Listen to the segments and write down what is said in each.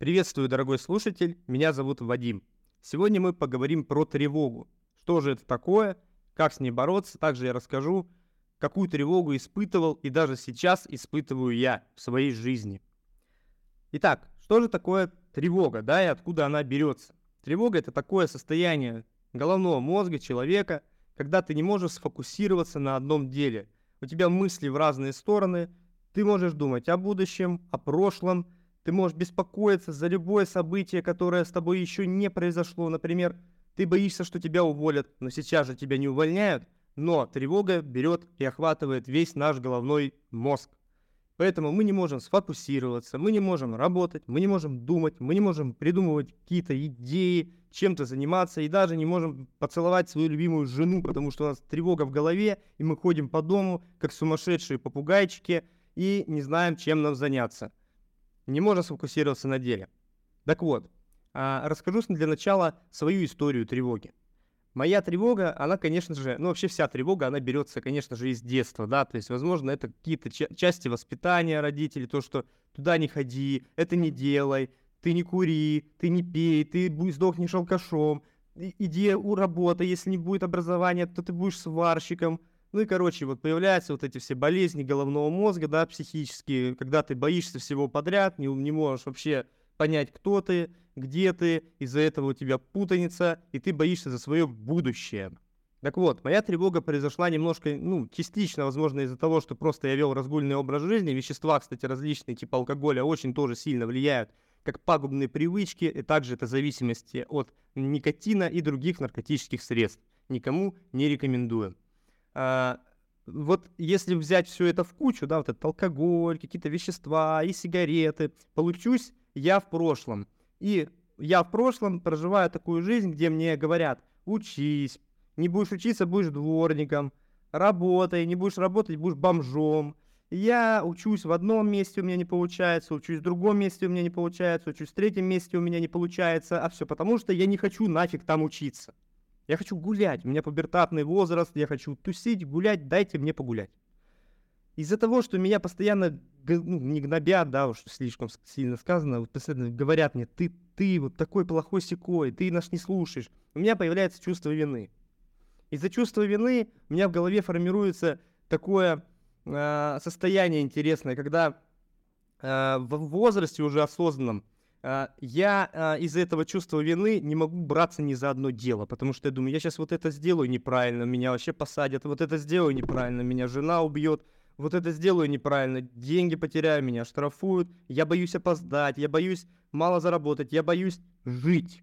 Приветствую, дорогой слушатель, меня зовут Вадим. Сегодня мы поговорим про тревогу. Что же это такое, как с ней бороться, также я расскажу, какую тревогу испытывал и даже сейчас испытываю я в своей жизни. Итак, что же такое тревога, да, и откуда она берется? Тревога это такое состояние головного мозга человека, когда ты не можешь сфокусироваться на одном деле. У тебя мысли в разные стороны, ты можешь думать о будущем, о прошлом, ты можешь беспокоиться за любое событие, которое с тобой еще не произошло. Например, ты боишься, что тебя уволят, но сейчас же тебя не увольняют, но тревога берет и охватывает весь наш головной мозг. Поэтому мы не можем сфокусироваться, мы не можем работать, мы не можем думать, мы не можем придумывать какие-то идеи, чем-то заниматься и даже не можем поцеловать свою любимую жену, потому что у нас тревога в голове, и мы ходим по дому, как сумасшедшие попугайчики, и не знаем, чем нам заняться. Не можем сфокусироваться на деле. Так вот, а, расскажу для начала свою историю тревоги. Моя тревога, она, конечно же, ну вообще вся тревога, она берется, конечно же, из детства, да, то есть, возможно, это какие-то части воспитания родителей, то, что туда не ходи, это не делай, ты не кури, ты не пей, ты сдохнешь алкашом, иди у работы, если не будет образования, то ты будешь сварщиком. Ну и, короче, вот появляются вот эти все болезни головного мозга, да, психические, когда ты боишься всего подряд, не, не можешь вообще понять, кто ты, где ты, из-за этого у тебя путаница, и ты боишься за свое будущее. Так вот, моя тревога произошла немножко, ну, частично, возможно, из-за того, что просто я вел разгульный образ жизни. Вещества, кстати, различные, типа алкоголя, очень тоже сильно влияют, как пагубные привычки, и также это зависимости от никотина и других наркотических средств. Никому не рекомендую. А, вот если взять все это в кучу, да, вот этот алкоголь, какие-то вещества и сигареты, получусь я в прошлом. И я в прошлом проживаю такую жизнь, где мне говорят, учись, не будешь учиться, будешь дворником, работай, не будешь работать, будешь бомжом. Я учусь в одном месте, у меня не получается, учусь в другом месте, у меня не получается, учусь в третьем месте, у меня не получается, а все потому, что я не хочу нафиг там учиться. Я хочу гулять, у меня пубертатный возраст, я хочу тусить, гулять, дайте мне погулять. Из-за того, что меня постоянно ну, не гнобят, да, уж слишком сильно сказано, вот постоянно говорят мне, ты, ты вот такой плохой секой, ты нас не слушаешь, у меня появляется чувство вины. Из-за чувства вины у меня в голове формируется такое э, состояние интересное, когда э, в возрасте уже осознанном я э, из-за этого чувства вины не могу браться ни за одно дело, потому что я думаю, я сейчас вот это сделаю неправильно, меня вообще посадят, вот это сделаю неправильно, меня жена убьет, вот это сделаю неправильно, деньги потеряю, меня штрафуют, я боюсь опоздать, я боюсь мало заработать, я боюсь жить.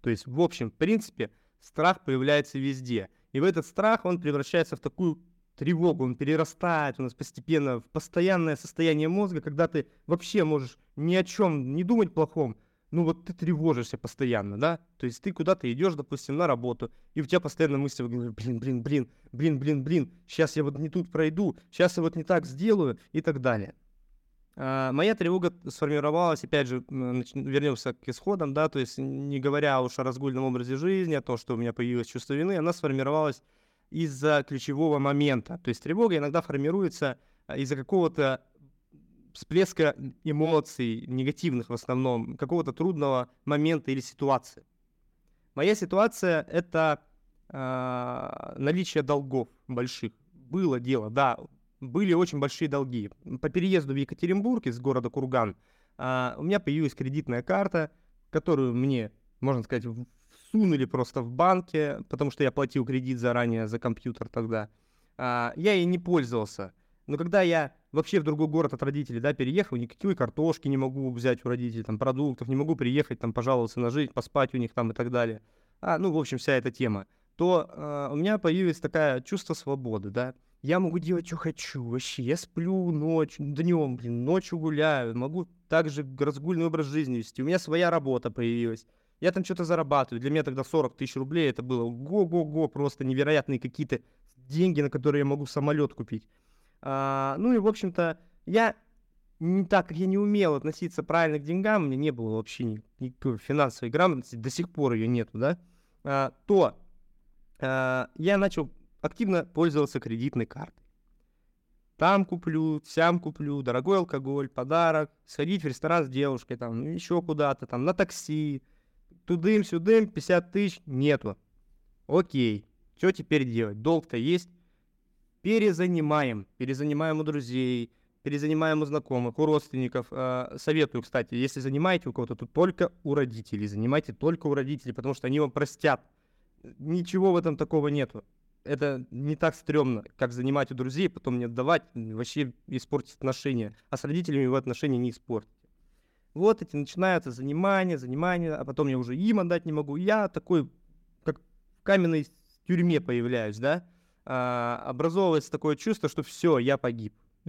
То есть, в общем, в принципе, страх появляется везде. И в этот страх он превращается в такую тревогу, он перерастает у нас постепенно в постоянное состояние мозга, когда ты вообще можешь ни о чем не думать плохом, ну вот ты тревожишься постоянно, да? То есть ты куда-то идешь, допустим, на работу, и у тебя постоянно мысли, блин, блин, блин, блин, блин, блин, сейчас я вот не тут пройду, сейчас я вот не так сделаю и так далее. А, моя тревога сформировалась, опять же, вернемся к исходам, да, то есть не говоря уж о разгульном образе жизни, о том, что у меня появилось чувство вины, она сформировалась из-за ключевого момента. То есть тревога иногда формируется а, из-за какого-то всплеска эмоций, негативных в основном, какого-то трудного момента или ситуации. Моя ситуация – это э, наличие долгов больших. Было дело, да, были очень большие долги. По переезду в Екатеринбург из города Курган э, у меня появилась кредитная карта, которую мне, можно сказать, всунули просто в банке, потому что я платил кредит заранее за компьютер тогда. Э, я ей не пользовался. Но когда я вообще в другой город от родителей, да, переехал, никакой картошки не могу взять у родителей, там, продуктов, не могу приехать, там, пожаловаться на жизнь, поспать у них там и так далее. А, ну, в общем, вся эта тема. То э, у меня появилось такое чувство свободы, да. Я могу делать, что хочу, вообще. Я сплю ночью, днем, блин, ночью гуляю, могу также разгульный образ жизни вести. У меня своя работа появилась. Я там что-то зарабатываю. Для меня тогда 40 тысяч рублей, это было го-го-го, просто невероятные какие-то деньги, на которые я могу самолет купить. А, ну и, в общем-то, я не так как я не умел относиться правильно к деньгам, у меня не было вообще ни, никакой финансовой грамотности, до сих пор ее нету, да, а, то а, я начал активно пользоваться кредитной картой. там куплю, сям куплю, дорогой алкоголь, подарок, сходить в ресторан с девушкой, там, еще куда-то, там, на такси, тудым-сюдым, 50 тысяч, нету. Окей, что теперь делать? Долг-то есть. Перезанимаем, перезанимаем у друзей, перезанимаем у знакомых, у родственников. Э, советую, кстати, если занимаете у кого-то, то только у родителей. Занимайте только у родителей, потому что они вам простят. Ничего в этом такого нету. Это не так стрёмно, как занимать у друзей, потом не отдавать, вообще испортить отношения. А с родителями вы отношения не испортите. Вот эти начинаются занимания, занимания, а потом я уже им отдать не могу. Я такой, как в каменной тюрьме появляюсь, да? А, образовывается такое чувство, что все, я погиб.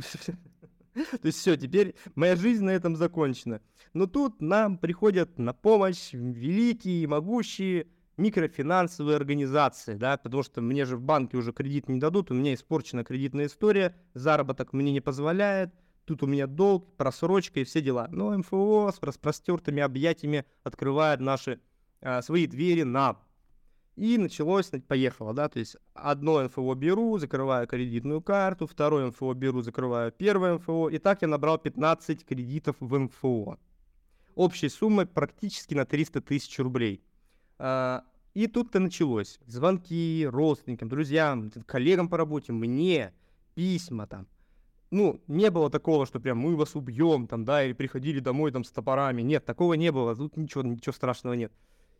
То есть все, теперь моя жизнь на этом закончена. Но тут нам приходят на помощь великие, могущие микрофинансовые организации, да, потому что мне же в банке уже кредит не дадут, у меня испорчена кредитная история, заработок мне не позволяет, тут у меня долг, просрочка и все дела. Но МФО с распростертыми объятиями открывает наши а, свои двери нам. И началось, поехало, да, то есть одно МФО беру, закрываю кредитную карту, второе МФО беру, закрываю первое МФО, и так я набрал 15 кредитов в МФО. Общей суммой практически на 300 тысяч рублей. А, и тут-то началось. Звонки родственникам, друзьям, коллегам по работе, мне, письма там. Ну, не было такого, что прям мы вас убьем, там, да, или приходили домой там с топорами. Нет, такого не было. Тут ничего, ничего страшного нет.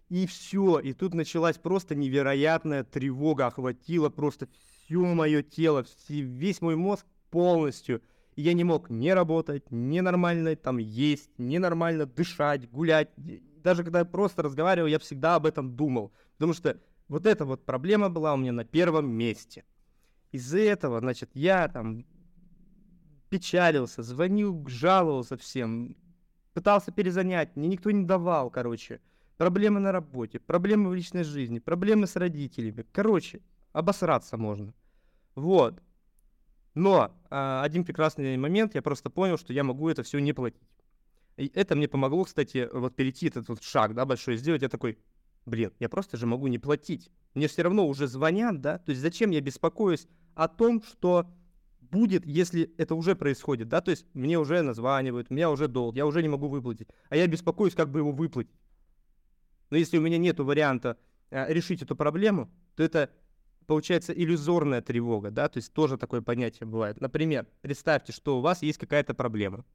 И все. И тут началась просто невероятная тревога, охватила просто все мое тело, весь мой мозг полностью. И я не мог не работать, не нормально там есть, не нормально дышать, гулять. Даже когда я просто разговаривал, я всегда об этом думал. Потому что вот эта вот проблема была у меня на первом месте. Из-за этого, значит, я там печалился, звонил, жаловался всем, пытался перезанять, мне никто не давал, короче проблемы на работе, проблемы в личной жизни, проблемы с родителями. Короче, обосраться можно. Вот. Но а, один прекрасный момент, я просто понял, что я могу это все не платить. И это мне помогло, кстати, вот перейти этот вот шаг, да, большой сделать. Я такой, блин, я просто же могу не платить. Мне все равно уже звонят, да, то есть зачем я беспокоюсь о том, что будет, если это уже происходит, да, то есть мне уже названивают, у меня уже долг, я уже не могу выплатить, а я беспокоюсь, как бы его выплатить. Но если у меня нет варианта э, решить эту проблему, то это получается иллюзорная тревога, да, то есть тоже такое понятие бывает. Например, представьте, что у вас есть какая-то проблема.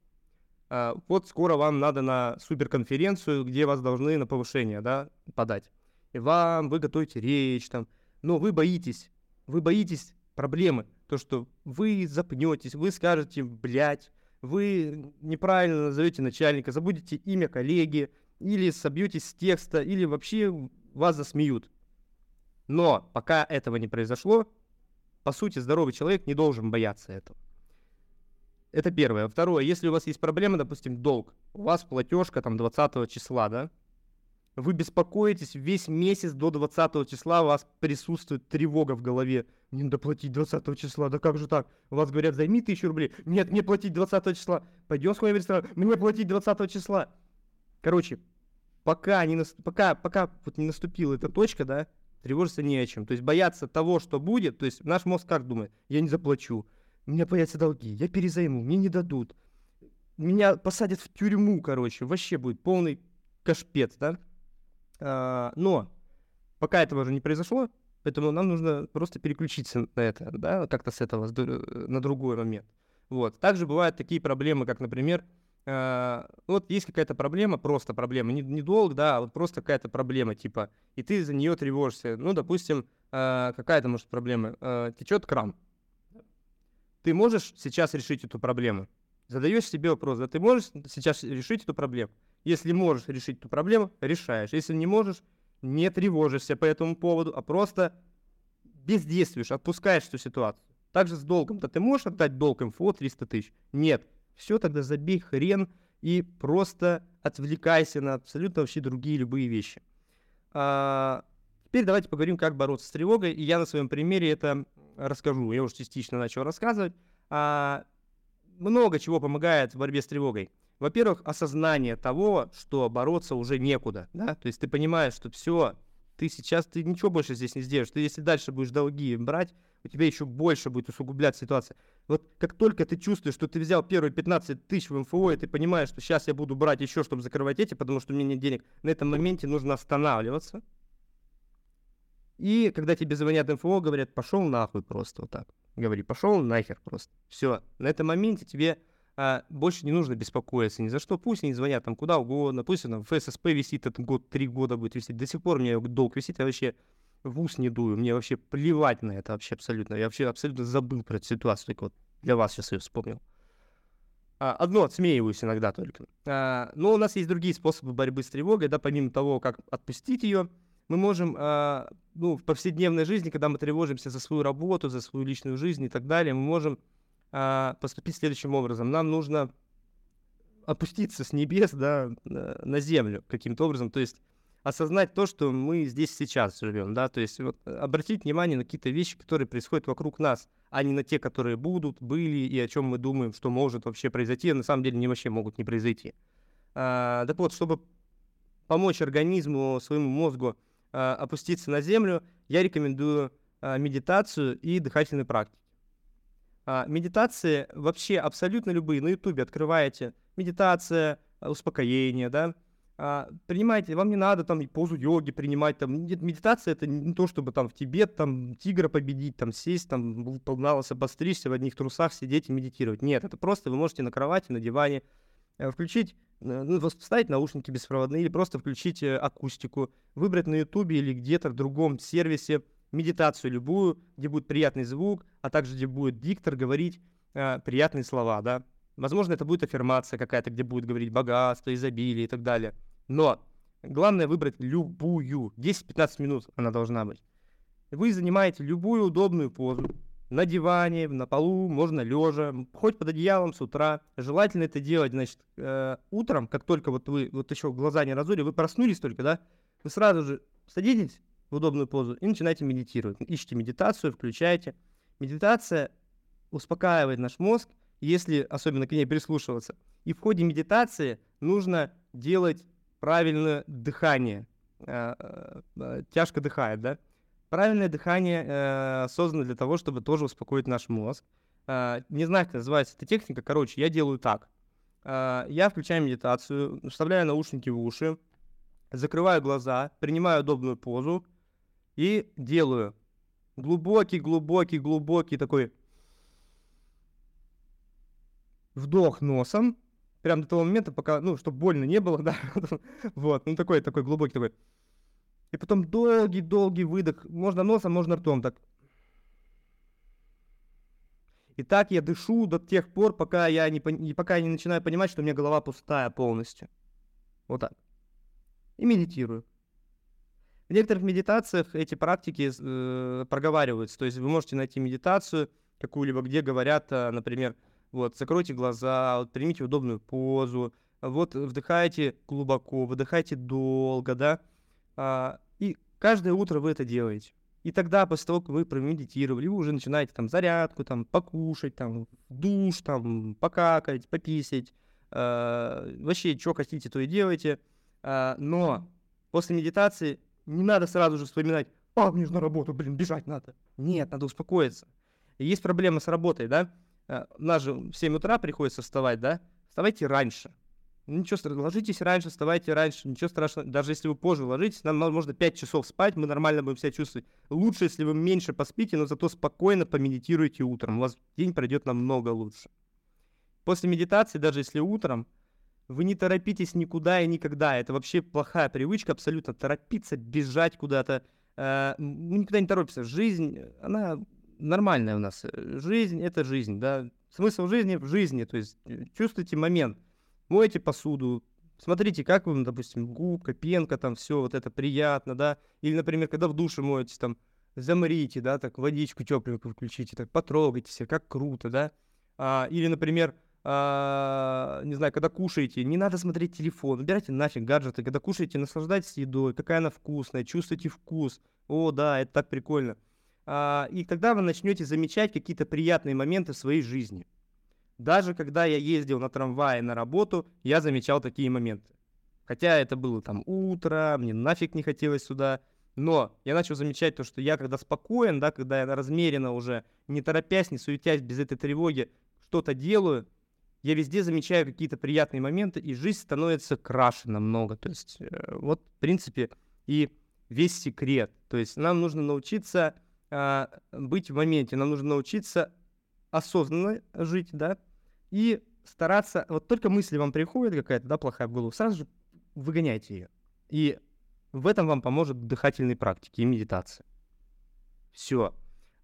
А, вот скоро вам надо на суперконференцию, где вас должны на повышение, да, подать. И вам, вы готовите речь там, но вы боитесь, вы боитесь проблемы, то, что вы запнетесь, вы скажете, блядь, вы неправильно назовете начальника, забудете имя коллеги, или собьетесь с текста, или вообще вас засмеют. Но пока этого не произошло, по сути, здоровый человек не должен бояться этого. Это первое. Второе, если у вас есть проблема, допустим, долг, у вас платежка там 20 числа, да, вы беспокоитесь весь месяц до 20 числа, у вас присутствует тревога в голове. Мне надо платить 20 числа, да как же так? У вас говорят, займи тысячу рублей. Нет, мне платить 20 числа. Пойдем с в ресторан, мне платить 20 числа. Короче, пока не, нас... пока, пока вот не наступила эта точка, да, тревожиться не о чем. То есть бояться того, что будет, то есть наш мозг как думает, я не заплачу, у меня появятся долги, я перезайму, мне не дадут, меня посадят в тюрьму, короче, вообще будет полный кашпец, да. А, но пока этого уже не произошло, поэтому нам нужно просто переключиться на это, да, как-то с этого на другой момент. Вот. Также бывают такие проблемы, как, например, э, вот есть какая-то проблема, просто проблема, не, не долг, да, а вот просто какая-то проблема, типа, и ты за нее тревожишься. Ну, допустим, э, какая-то, может, проблема, э, течет кран. Ты можешь сейчас решить эту проблему? Задаешь себе вопрос, да ты можешь сейчас решить эту проблему? Если можешь решить эту проблему, решаешь. Если не можешь, не тревожишься по этому поводу, а просто бездействуешь, отпускаешь эту ситуацию. Также с долгом-то ты можешь отдать долг МФО 300 тысяч? Нет все тогда забей хрен и просто отвлекайся на абсолютно вообще другие любые вещи. А, теперь давайте поговорим, как бороться с тревогой. И я на своем примере это расскажу. Я уже частично начал рассказывать. А, много чего помогает в борьбе с тревогой. Во-первых, осознание того, что бороться уже некуда. Да? То есть ты понимаешь, что все, ты сейчас, ты ничего больше здесь не сделаешь. Ты если дальше будешь долги брать, у тебя еще больше будет усугубляться ситуация. Вот как только ты чувствуешь, что ты взял первые 15 тысяч в МФО, и ты понимаешь, что сейчас я буду брать еще, чтобы закрывать эти, потому что у меня нет денег, на этом моменте нужно останавливаться. И когда тебе звонят МФО, говорят, пошел нахуй просто вот так. Говори, пошел нахер просто. Все, на этом моменте тебе а, больше не нужно беспокоиться ни за что. Пусть они звонят там куда угодно, пусть он в ФССП висит, этот год, три года будет висеть. До сих пор у меня долг висит, я вообще в ус не дую. Мне вообще плевать на это вообще абсолютно. Я вообще абсолютно забыл про эту ситуацию, только вот для вас сейчас ее вспомнил. А, одно, отсмеиваюсь иногда только. А, но у нас есть другие способы борьбы с тревогой, да, помимо того, как отпустить ее, мы можем, а, ну, в повседневной жизни, когда мы тревожимся за свою работу, за свою личную жизнь и так далее, мы можем поступить следующим образом. Нам нужно опуститься с небес да, на землю каким-то образом, то есть осознать то, что мы здесь сейчас живем, да, то есть вот, обратить внимание на какие-то вещи, которые происходят вокруг нас, а не на те, которые будут, были и о чем мы думаем, что может вообще произойти, а на самом деле не вообще могут не произойти. А, так вот, чтобы помочь организму, своему мозгу а, опуститься на землю, я рекомендую а, медитацию и дыхательные практики. А, медитации вообще абсолютно любые. На ютубе открываете медитация, а, успокоение, да, а, принимайте, вам не надо там позу йоги принимать, там, нет, медитация это не то, чтобы там в Тибет, там, тигра победить, там, сесть, там, на лос обостришься, в одних трусах сидеть и медитировать. Нет, это просто вы можете на кровати, на диване э, включить, э, ну, вставить наушники беспроводные или просто включить э, акустику, выбрать на ютубе или где-то в другом сервисе медитацию любую, где будет приятный звук, а также где будет диктор говорить э, приятные слова, да. Возможно, это будет аффирмация какая-то, где будет говорить богатство, изобилие и так далее. Но главное выбрать любую. 10-15 минут она должна быть. Вы занимаете любую удобную позу. На диване, на полу, можно лежа, хоть под одеялом с утра. Желательно это делать, значит, э, утром, как только вот вы вот еще глаза не разули, вы проснулись только, да, вы сразу же садитесь, в удобную позу и начинайте медитировать. Ищите медитацию, включайте. Медитация успокаивает наш мозг, если особенно к ней прислушиваться. И в ходе медитации нужно делать правильное дыхание. Э, э, э, тяжко дыхает, да? Правильное дыхание создано для того, чтобы тоже успокоить наш мозг. Не знаю, как называется эта техника. Короче, я делаю так. Я включаю медитацию, вставляю наушники в уши, закрываю глаза, принимаю удобную позу, и делаю глубокий, глубокий, глубокий такой вдох носом, прям до того момента, пока, ну, чтобы больно не было, да, вот, ну, такой, такой глубокий такой. И потом долгий-долгий выдох, можно носом, можно ртом, так. И так я дышу до тех пор, пока я не, пока я не начинаю понимать, что у меня голова пустая полностью. Вот так. И медитирую. В некоторых медитациях эти практики э, проговариваются. То есть вы можете найти медитацию какую-либо, где говорят, э, например, вот, закройте глаза, вот, примите удобную позу, вот, вдыхайте глубоко, выдыхайте долго, да, а, и каждое утро вы это делаете. И тогда, после того, как вы промедитировали, вы уже начинаете там зарядку, там, покушать, там, душ, там, покакать, пописать, э, вообще, что хотите, то и делайте. Э, но после медитации не надо сразу же вспоминать, а, мне же на работу, блин, бежать надо. Нет, надо успокоиться. Есть проблема с работой, да? Э, у нас же в 7 утра приходится вставать, да? Вставайте раньше. Ничего страшного, ложитесь раньше, вставайте раньше, ничего страшного. Даже если вы позже ложитесь, нам можно 5 часов спать, мы нормально будем себя чувствовать. Лучше, если вы меньше поспите, но зато спокойно помедитируйте утром. У вас день пройдет намного лучше. После медитации, даже если утром, вы не торопитесь никуда и никогда. Это вообще плохая привычка абсолютно. Торопиться, бежать куда-то. Э, мы никуда не торопимся. Жизнь, она нормальная у нас. Жизнь — это жизнь, да. Смысл жизни в жизни. То есть э, чувствуйте момент. Мойте посуду, смотрите, как вы, допустим, губка, пенка, там все вот это приятно, да. Или, например, когда в душе моетесь, там, замрите, да, так водичку тепленькую включите, так потрогайте себя, как круто, да. А, или, например, а, не знаю, когда кушаете, не надо смотреть телефон, убирайте нафиг гаджеты, когда кушаете, наслаждайтесь едой, какая она вкусная, чувствуйте вкус, о, да, это так прикольно. А, и тогда вы начнете замечать какие-то приятные моменты в своей жизни. Даже когда я ездил на трамвае на работу, я замечал такие моменты. Хотя это было там утро, мне нафиг не хотелось сюда Но я начал замечать то, что я когда спокоен, да, когда я размеренно уже, не торопясь, не суетясь, без этой тревоги, что-то делаю, я везде замечаю какие-то приятные моменты, и жизнь становится краше намного. То есть э, вот, в принципе, и весь секрет. То есть нам нужно научиться э, быть в моменте, нам нужно научиться осознанно жить, да, и стараться, вот только мысли вам приходит какая-то, да, плохая в голову, сразу же выгоняйте ее. И в этом вам поможет дыхательные практики и медитация. Все.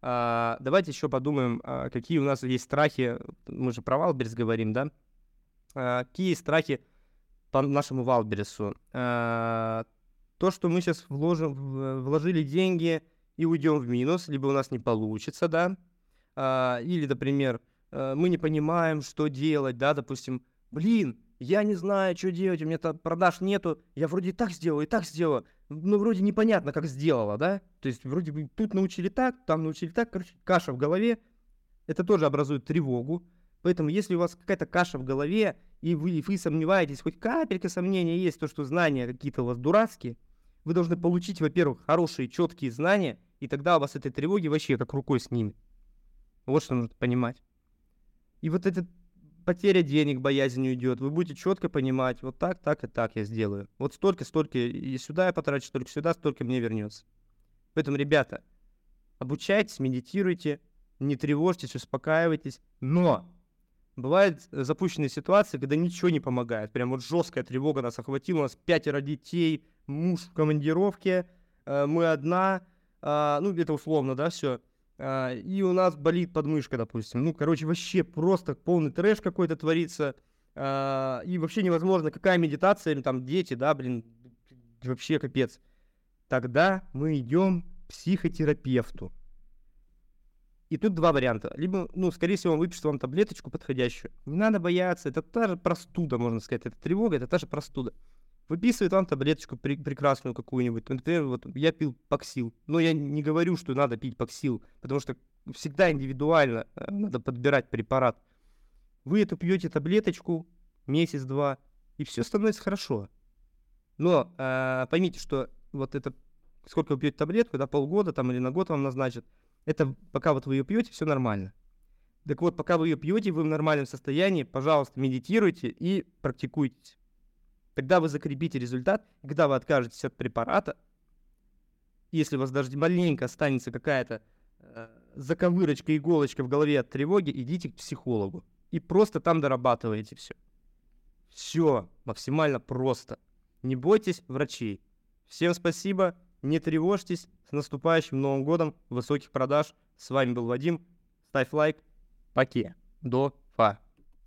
А, давайте еще подумаем, а, какие у нас есть страхи. Мы же про Wildberries говорим, да? А, какие страхи по нашему Wildberries у? А, то, что мы сейчас вложим, вложили деньги и уйдем в минус, либо у нас не получится, да? Или, например, а, мы не понимаем, что делать, да, допустим, блин, я не знаю, что делать, у меня там продаж нету, я вроде и так сделал, и так сделал, ну, вроде непонятно, как сделала, да? То есть, вроде бы тут научили так, там научили так, короче, каша в голове, это тоже образует тревогу, поэтому если у вас какая-то каша в голове, и вы, вы сомневаетесь, хоть капелька сомнения есть, то, что знания какие-то у вас дурацкие, вы должны получить, во-первых, хорошие, четкие знания, и тогда у вас этой тревоги вообще как рукой снимет. Вот что нужно понимать. И вот этот потеря денег, боязнь уйдет. Вы будете четко понимать, вот так, так и так я сделаю. Вот столько, столько и сюда я потрачу, столько сюда, столько мне вернется. Поэтому, ребята, обучайтесь, медитируйте, не тревожьтесь, успокаивайтесь. Но бывают запущенные ситуации, когда ничего не помогает. Прям вот жесткая тревога нас охватила, у нас пятеро детей, муж в командировке, э, мы одна, а, ну это условно, да, все а, и у нас болит подмышка, допустим. Ну, короче, вообще просто полный трэш какой-то творится, а, и вообще невозможно, какая медитация, или там дети, да, блин, вообще капец. Тогда мы идем к психотерапевту. И тут два варианта. Либо, ну, скорее всего, он выпишет вам таблеточку подходящую. Не надо бояться, это та же простуда, можно сказать. Это тревога, это та же простуда выписывает вам таблеточку при, прекрасную какую-нибудь. Например, вот я пил паксил. Но я не говорю, что надо пить паксил, потому что всегда индивидуально э, надо подбирать препарат. Вы эту пьете таблеточку месяц-два, и все становится хорошо. Но э, поймите, что вот это сколько вы пьете таблетку, да, полгода там или на год вам назначат, это пока вот вы ее пьете, все нормально. Так вот, пока вы ее пьете, вы в нормальном состоянии, пожалуйста, медитируйте и практикуйтесь. Тогда вы закрепите результат, когда вы откажетесь от препарата, если у вас даже маленько останется какая-то э, заковырочка, иголочка в голове от тревоги, идите к психологу. И просто там дорабатываете все. Все максимально просто. Не бойтесь врачей. Всем спасибо, не тревожьтесь. С наступающим Новым годом, высоких продаж. С вами был Вадим. Ставь лайк. Паке. До фа.